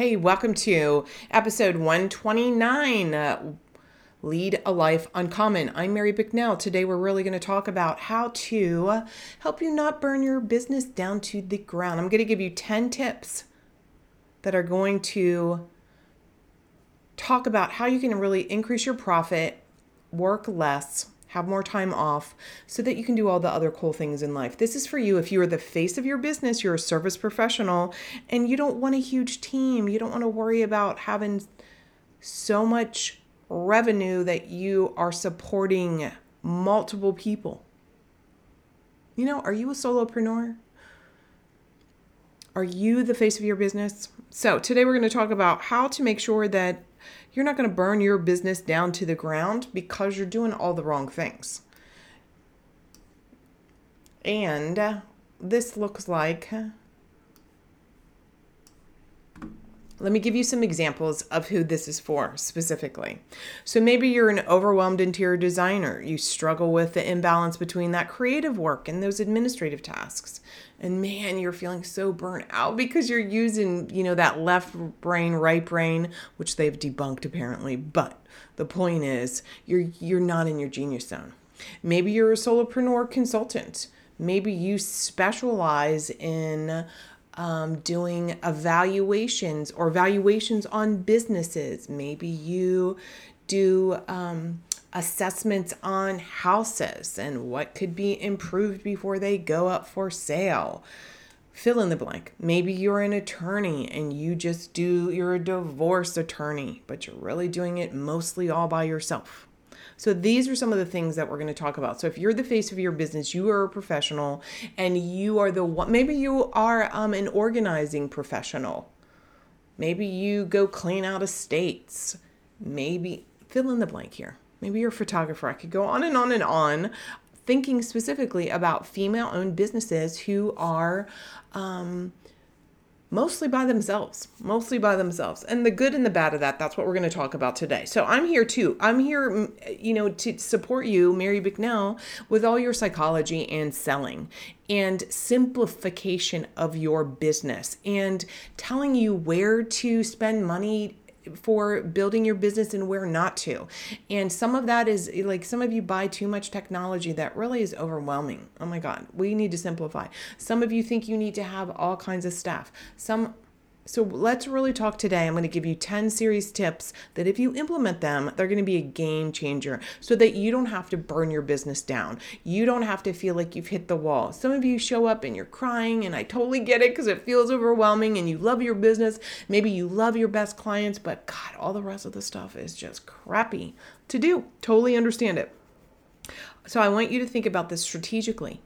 Hey, welcome to episode 129 uh, Lead a Life Uncommon. I'm Mary Bicknell. Today, we're really going to talk about how to help you not burn your business down to the ground. I'm going to give you 10 tips that are going to talk about how you can really increase your profit, work less, have more time off so that you can do all the other cool things in life. This is for you if you are the face of your business, you're a service professional, and you don't want a huge team. You don't want to worry about having so much revenue that you are supporting multiple people. You know, are you a solopreneur? Are you the face of your business? So, today we're going to talk about how to make sure that you're not going to burn your business down to the ground because you're doing all the wrong things. And this looks like Let me give you some examples of who this is for specifically. So maybe you're an overwhelmed interior designer. You struggle with the imbalance between that creative work and those administrative tasks. And man, you're feeling so burnt out because you're using, you know, that left brain, right brain, which they've debunked apparently. But the point is, you're you're not in your genius zone. Maybe you're a solopreneur consultant. Maybe you specialize in um, doing evaluations or valuations on businesses. Maybe you do um, assessments on houses and what could be improved before they go up for sale. Fill in the blank. Maybe you're an attorney and you just do, you're a divorce attorney, but you're really doing it mostly all by yourself. So these are some of the things that we're going to talk about. So if you're the face of your business, you are a professional and you are the one, maybe you are um, an organizing professional. Maybe you go clean out estates. Maybe fill in the blank here. Maybe you're a photographer. I could go on and on and on thinking specifically about female owned businesses who are um, mostly by themselves, mostly by themselves. And the good and the bad of that, that's what we're going to talk about today. So I'm here too. I'm here, you know, to support you, Mary Bicknell, with all your psychology and selling and simplification of your business and telling you where to spend money for building your business and where not to. And some of that is like some of you buy too much technology that really is overwhelming. Oh my God, we need to simplify. Some of you think you need to have all kinds of staff. Some so let's really talk today. I'm going to give you 10 series tips that if you implement them, they're going to be a game changer so that you don't have to burn your business down. You don't have to feel like you've hit the wall. Some of you show up and you're crying, and I totally get it because it feels overwhelming and you love your business. Maybe you love your best clients, but God, all the rest of the stuff is just crappy to do. Totally understand it. So I want you to think about this strategically.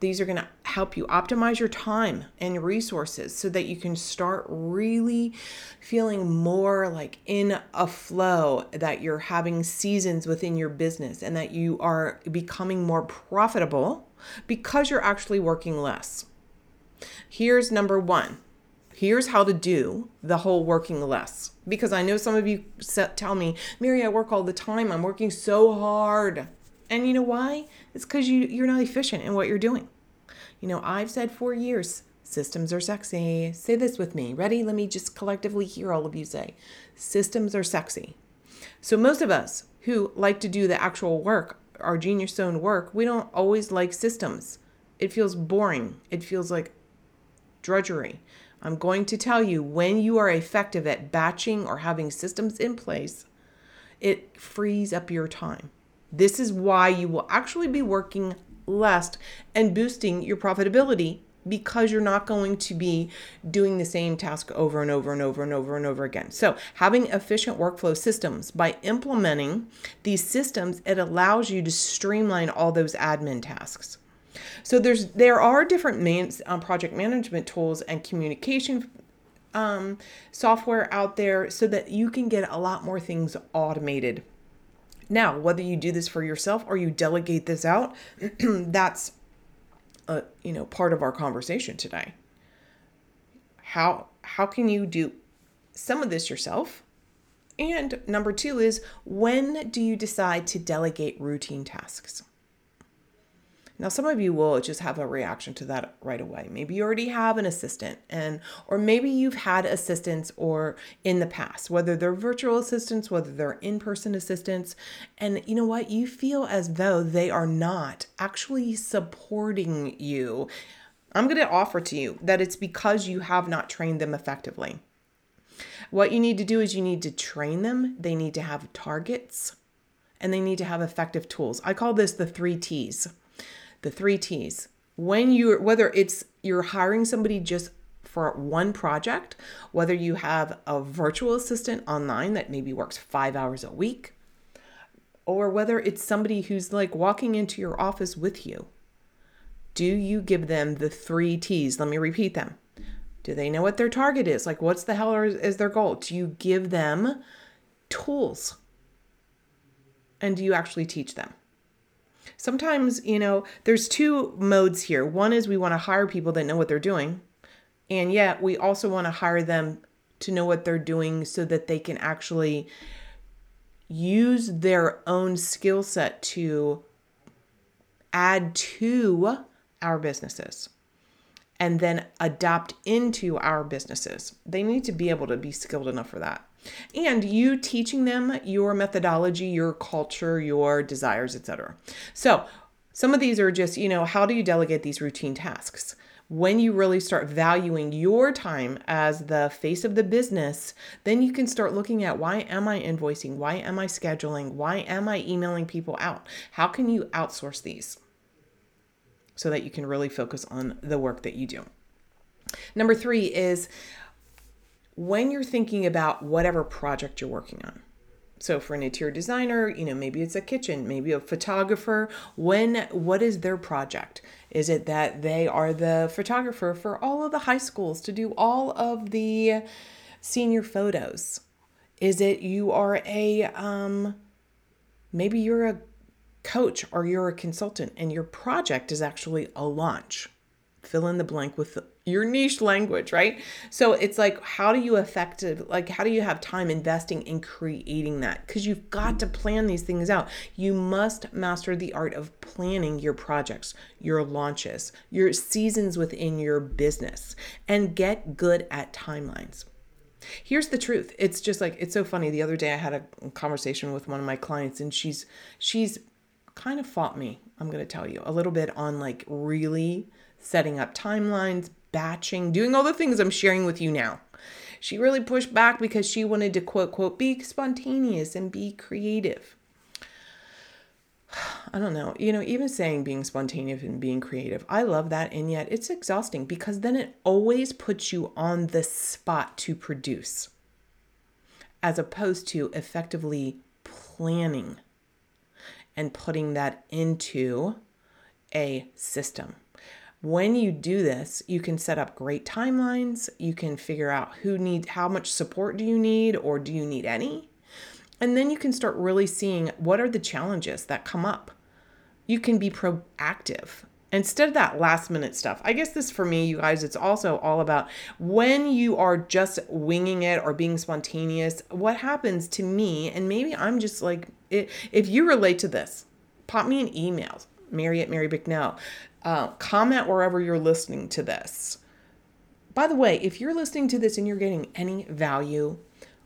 These are going to help you optimize your time and your resources so that you can start really feeling more like in a flow, that you're having seasons within your business and that you are becoming more profitable because you're actually working less. Here's number one. Here's how to do the whole working less. Because I know some of you tell me, Mary, I work all the time. I'm working so hard. And you know why? It's because you, you're not efficient in what you're doing. You know, I've said for years, systems are sexy. Say this with me. Ready? Let me just collectively hear all of you say, systems are sexy. So most of us who like to do the actual work, our genius zone work, we don't always like systems. It feels boring. It feels like drudgery. I'm going to tell you when you are effective at batching or having systems in place, it frees up your time. This is why you will actually be working less and boosting your profitability because you're not going to be doing the same task over and over and over and over and over again. So, having efficient workflow systems by implementing these systems, it allows you to streamline all those admin tasks. So there's there are different main, um, project management tools and communication um, software out there so that you can get a lot more things automated now, whether you do this for yourself or you delegate this out, that's a, you know, part of our conversation today. How how can you do some of this yourself? And number 2 is when do you decide to delegate routine tasks? Now, some of you will just have a reaction to that right away. Maybe you already have an assistant and or maybe you've had assistants or in the past, whether they're virtual assistants, whether they're in-person assistants, and you know what? You feel as though they are not actually supporting you. I'm going to offer to you that it's because you have not trained them effectively. What you need to do is you need to train them. They need to have targets and they need to have effective tools. I call this the 3 Ts the three T's. When you're, whether it's you're hiring somebody just for one project, whether you have a virtual assistant online that maybe works five hours a week, or whether it's somebody who's like walking into your office with you. Do you give them the three T's? Let me repeat them. Do they know what their target is? Like, what's the hell is their goal? Do you give them tools? And do you actually teach them? Sometimes, you know, there's two modes here. One is we want to hire people that know what they're doing, and yet we also want to hire them to know what they're doing so that they can actually use their own skill set to add to our businesses and then adopt into our businesses. They need to be able to be skilled enough for that and you teaching them your methodology, your culture, your desires, etc. So, some of these are just, you know, how do you delegate these routine tasks? When you really start valuing your time as the face of the business, then you can start looking at why am I invoicing? Why am I scheduling? Why am I emailing people out? How can you outsource these so that you can really focus on the work that you do? Number three is when you're thinking about whatever project you're working on. So for an interior designer, you know, maybe it's a kitchen, maybe a photographer, when what is their project? Is it that they are the photographer for all of the high schools to do all of the senior photos? Is it you are a um maybe you're a coach or you're a consultant and your project is actually a launch fill in the blank with your niche language, right? So it's like, how do you effective, like, how do you have time investing in creating that? Because you've got to plan these things out. You must master the art of planning your projects, your launches, your seasons within your business, and get good at timelines. Here's the truth. It's just like it's so funny. The other day I had a conversation with one of my clients and she's she's kind of fought me, I'm going to tell you, a little bit on like really setting up timelines, batching, doing all the things I'm sharing with you now. She really pushed back because she wanted to quote, quote, be spontaneous and be creative. I don't know, you know, even saying being spontaneous and being creative, I love that. And yet it's exhausting because then it always puts you on the spot to produce as opposed to effectively planning and putting that into a system. When you do this, you can set up great timelines. You can figure out who needs how much support do you need or do you need any? And then you can start really seeing what are the challenges that come up. You can be proactive instead of that last minute stuff. I guess this for me, you guys, it's also all about when you are just winging it or being spontaneous, what happens to me, and maybe I'm just like, it, if you relate to this, pop me an email, Mary at Mary Bicknell. Uh, comment wherever you're listening to this. By the way, if you're listening to this and you're getting any value,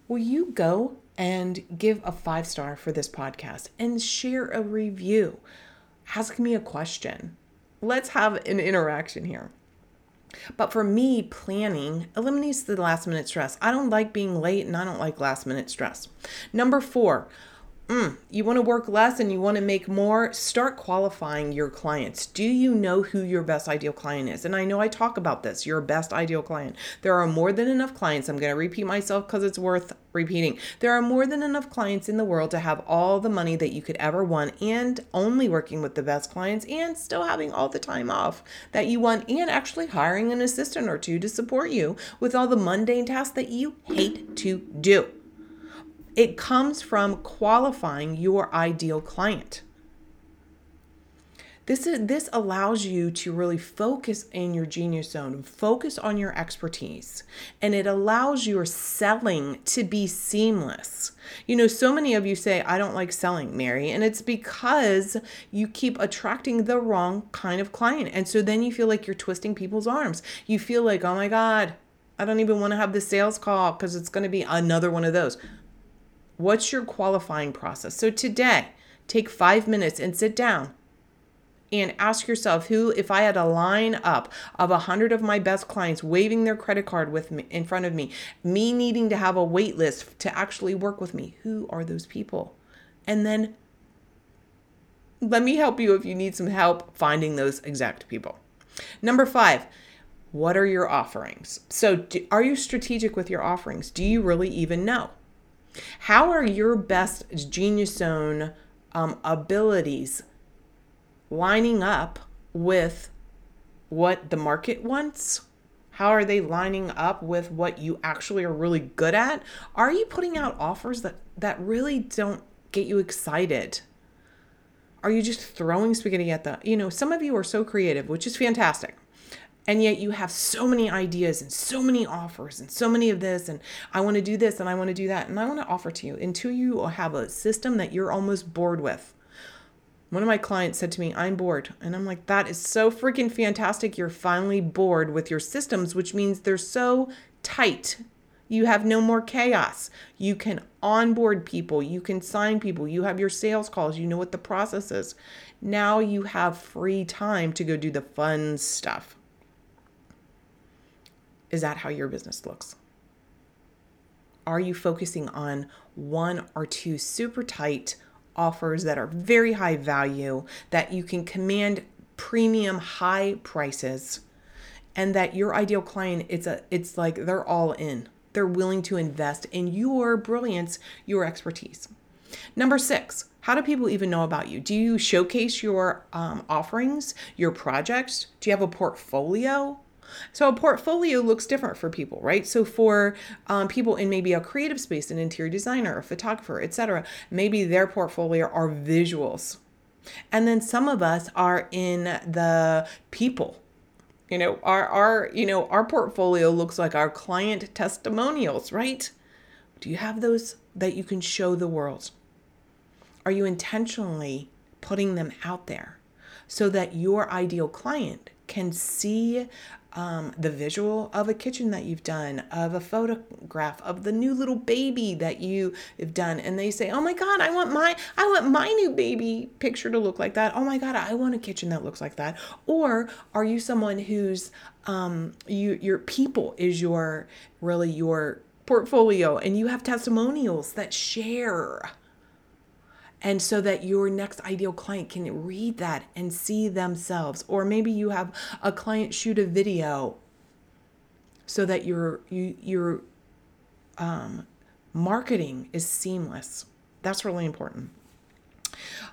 will you go and give a five star for this podcast and share a review? Ask me a question. Let's have an interaction here. But for me, planning eliminates the last minute stress. I don't like being late and I don't like last minute stress. Number four, Mm, you want to work less and you want to make more, start qualifying your clients. Do you know who your best ideal client is? And I know I talk about this, your best ideal client. There are more than enough clients. I'm going to repeat myself because it's worth repeating. There are more than enough clients in the world to have all the money that you could ever want and only working with the best clients and still having all the time off that you want and actually hiring an assistant or two to support you with all the mundane tasks that you hate to do. It comes from qualifying your ideal client. This is this allows you to really focus in your genius zone, focus on your expertise, and it allows your selling to be seamless. You know, so many of you say, I don't like selling, Mary, and it's because you keep attracting the wrong kind of client. And so then you feel like you're twisting people's arms. You feel like, oh my God, I don't even want to have the sales call because it's going to be another one of those. What's your qualifying process? So today, take five minutes and sit down and ask yourself who if i had a line up of a hundred of my best clients waving their credit card with me in front of me me needing to have a wait list to actually work with me who are those people? And then let me help you if you need some help finding those exact people. Number five what are your offerings? So do, are you strategic with your offerings? Do you really even know how are your best genius zone um, abilities lining up with what the market wants? How are they lining up with what you actually are really good at? Are you putting out offers that that really don't get you excited? Are you just throwing spaghetti at the, you know, some of you are so creative, which is fantastic. And yet you have so many ideas and so many offers and so many of this and I want to do this and I want to do that and I want to offer to you until you have a system that you're almost bored with one of my clients said to me, I'm bored. And I'm like, that is so freaking fantastic. You're finally bored with your systems, which means they're so tight. You have no more chaos. You can onboard people, you can sign people, you have your sales calls, you know what the process is. Now you have free time to go do the fun stuff. Is that how your business looks? Are you focusing on one or two super tight offers that are very high value, that you can command premium high prices, and that your ideal client it's a it's like they're all in. They're willing to invest in your brilliance, your expertise. Number six, how do people even know about you? Do you showcase your um, offerings, your projects? Do you have a portfolio? So a portfolio looks different for people, right? So for um, people in maybe a creative space, an interior designer, a photographer, etc., maybe their portfolio are visuals. And then some of us are in the people you know our our you know our portfolio looks like our client testimonials right do you have those that you can show the world are you intentionally putting them out there so that your ideal client can see um, the visual of a kitchen that you've done, of a photograph of the new little baby that you have done, and they say, "Oh my God, I want my I want my new baby picture to look like that." Oh my God, I want a kitchen that looks like that. Or are you someone who's um, you your people is your really your portfolio, and you have testimonials that share and so that your next ideal client can read that and see themselves. Or maybe you have a client shoot a video so that your you, your um, marketing is seamless. That's really important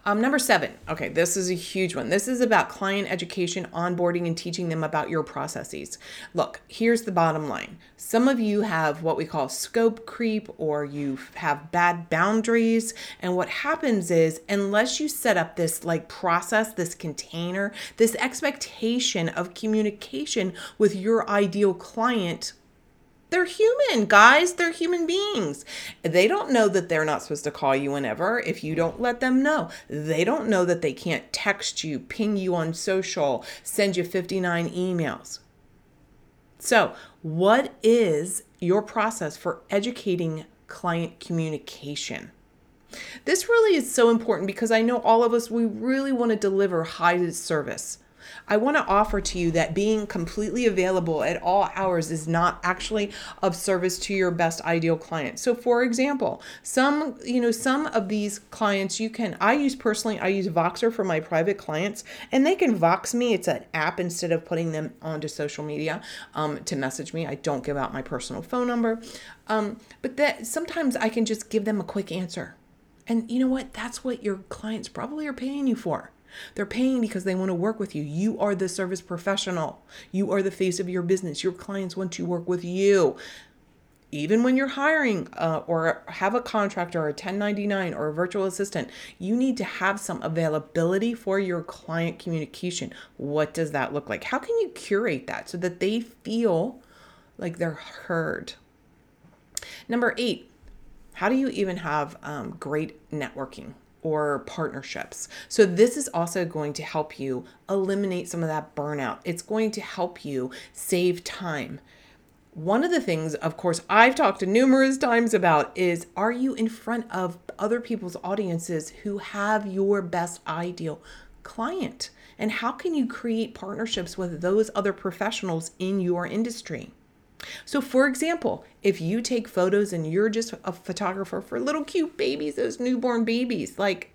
um, number seven, okay, this is a huge one. This is about client education, onboarding, and teaching them about your processes. Look, here's the bottom line. Some of you have what we call scope creep, or you have bad boundaries. And what happens is, unless you set up this like process, this container, this expectation of communication with your ideal client they're human, guys. They're human beings. They don't know that they're not supposed to call you whenever if you don't let them know. They don't know that they can't text you, ping you on social, send you 59 emails. So, what is your process for educating client communication? This really is so important because I know all of us, we really want to deliver high service. I want to offer to you that being completely available at all hours is not actually of service to your best ideal client. So for example, some, you know, some of these clients you can I use personally I use Voxer for my private clients and they can Vox me. It's an app instead of putting them onto social media um, to message me. I don't give out my personal phone number. Um, but that sometimes I can just give them a quick answer. And you know what? That's what your clients probably are paying you for. They're paying because they want to work with you. You are the service professional. You are the face of your business. Your clients want to work with you. even when you're hiring uh, or have a contractor or a 1099 or a virtual assistant, you need to have some availability for your client communication. What does that look like? How can you curate that so that they feel like they're heard? Number eight, how do you even have um, great networking? Or partnerships. So, this is also going to help you eliminate some of that burnout. It's going to help you save time one of the things, of course, I've talked to numerous times about is are you in front of other people's audiences who have your best ideal client? And how can you create partnerships with those other professionals in your industry? So, for example, if you take photos and you're just a photographer for little cute babies, those newborn babies, like,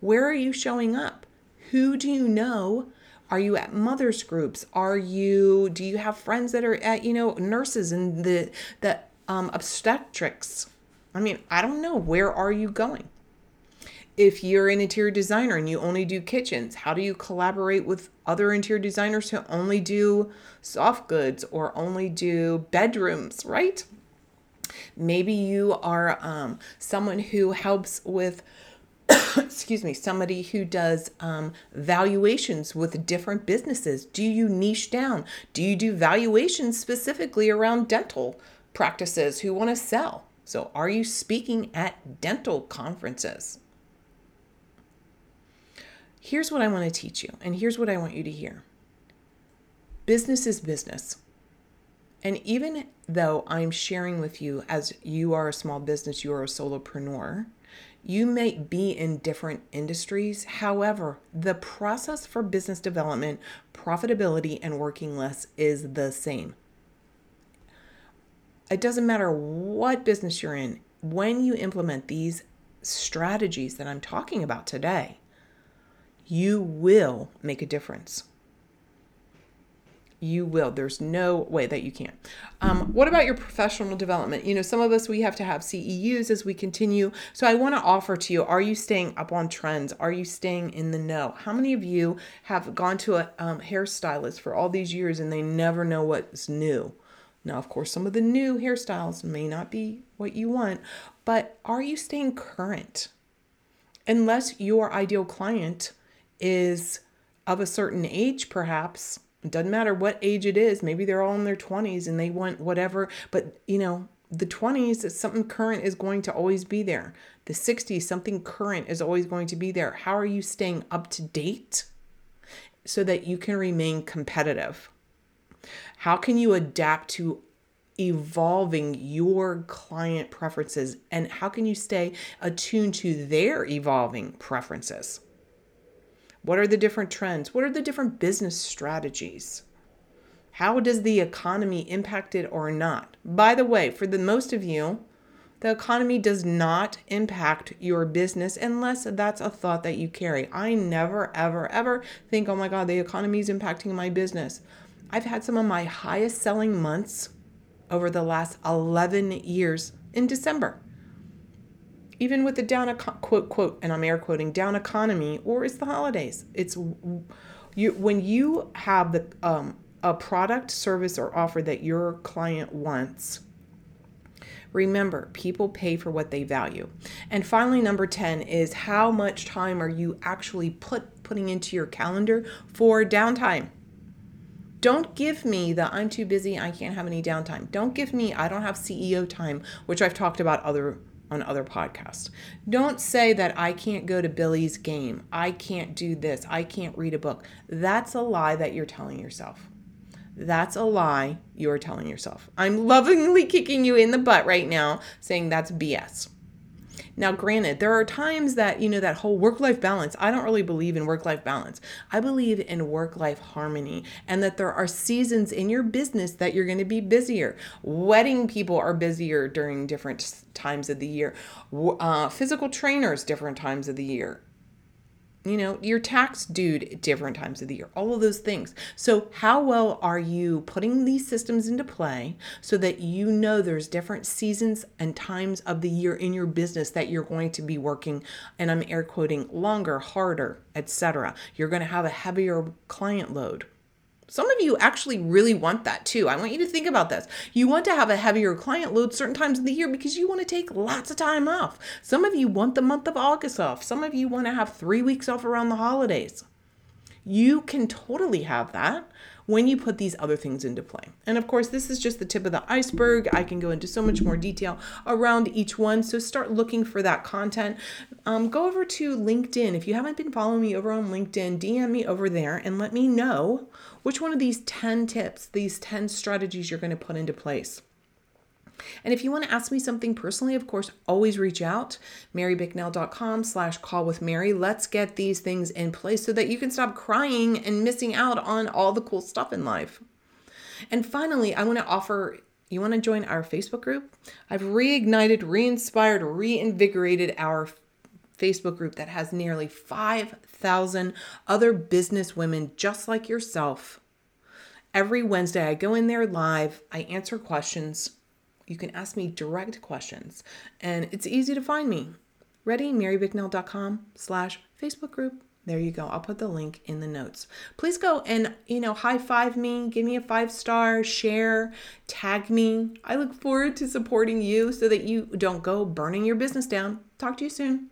where are you showing up? Who do you know are you at mothers groups? Are you do you have friends that are at, you know, nurses and the the um, obstetrics? I mean, I don't know. Where are you going? If you're an interior designer and you only do kitchens, how do you collaborate with other interior designers who only do soft goods or only do bedrooms, right? Maybe you are um, someone who helps with excuse me, somebody who does um, valuations with different businesses. Do you niche down? Do you do valuations specifically around dental practices who want to sell? So, are you speaking at dental conferences? Here's what I want to teach you, and here's what I want you to hear business is business. And even though I'm sharing with you as you are a small business, you are a solopreneur, you may be in different industries. However, the process for business development, profitability, and working less is the same. It doesn't matter what business you're in, when you implement these strategies that I'm talking about today, you will make a difference you will. There's no way that you can't. Um, what about your professional development? You know, some of us, we have to have CEUs as we continue. So I want to offer to you are you staying up on trends? Are you staying in the know? How many of you have gone to a um, hairstylist for all these years and they never know what's new? Now, of course, some of the new hairstyles may not be what you want, but are you staying current? Unless your ideal client is of a certain age, perhaps it doesn't matter what age it is. Maybe they're all in their 20s and they want whatever. But, you know, the 20s, something current is going to always be there. The 60s, something current is always going to be there. How are you staying up to date so that you can remain competitive? How can you adapt to evolving your client preferences and how can you stay attuned to their evolving preferences? What are the different trends? What are the different business strategies? How does the economy impact it or not? By the way, for the most of you, the economy does not impact your business unless that's a thought that you carry. I never, ever, ever think, oh my God, the economy is impacting my business. I've had some of my highest selling months over the last 11 years in December even with the down quote quote and i'm air quoting down economy or it's the holidays. It's you when you have the um, a product service or offer that your client wants remember people pay for what they value. And finally number 10 is how much time are you actually put putting into your calendar for downtime? Don't give me the I'm too busy, I can't have any downtime. Don't give me I don't have CEO time, which I've talked about other on other podcasts. Don't say that I can't go to Billy's game. I can't do this. I can't read a book. That's a lie that you're telling yourself. That's a lie you're telling yourself. I'm lovingly kicking you in the butt right now saying that's BS. Now, granted, there are times that, you know, that whole work life balance, I don't really believe in work life balance. I believe in work life harmony and that there are seasons in your business that you're going to be busier. Wedding people are busier during different times of the year, uh, physical trainers, different times of the year you know, your tax due different times of the year, all of those things. So, how well are you putting these systems into play so that you know there's different seasons and times of the year in your business that you're going to be working, and I'm air quoting longer, harder, etc. You're going to have a heavier client load. Some of you actually really want that too. I want you to think about this. You want to have a heavier client load certain times of the year because you want to take lots of time off. Some of you want the month of August off. Some of you want to have three weeks off around the holidays. You can totally have that when you put these other things into play. And of course, this is just the tip of the iceberg. I can go into so much more detail around each one. So start looking for that content. Um, go over to LinkedIn. If you haven't been following me over on LinkedIn, DM me over there and let me know which one of these 10 tips, these 10 strategies you're going to put into place. And if you want to ask me something personally, of course, always reach out, marybicknell.com slash call with Mary. Let's get these things in place so that you can stop crying and missing out on all the cool stuff in life. And finally, I want to offer you want to join our Facebook group? I've reignited, re inspired, reinvigorated our Facebook group that has nearly 5,000 other business women just like yourself. Every Wednesday, I go in there live, I answer questions, you can ask me direct questions, and it's easy to find me. Ready? marybicknell.com slash Facebook group. There you go. I'll put the link in the notes. Please go and, you know, high five me, give me a five star, share, tag me. I look forward to supporting you so that you don't go burning your business down. Talk to you soon.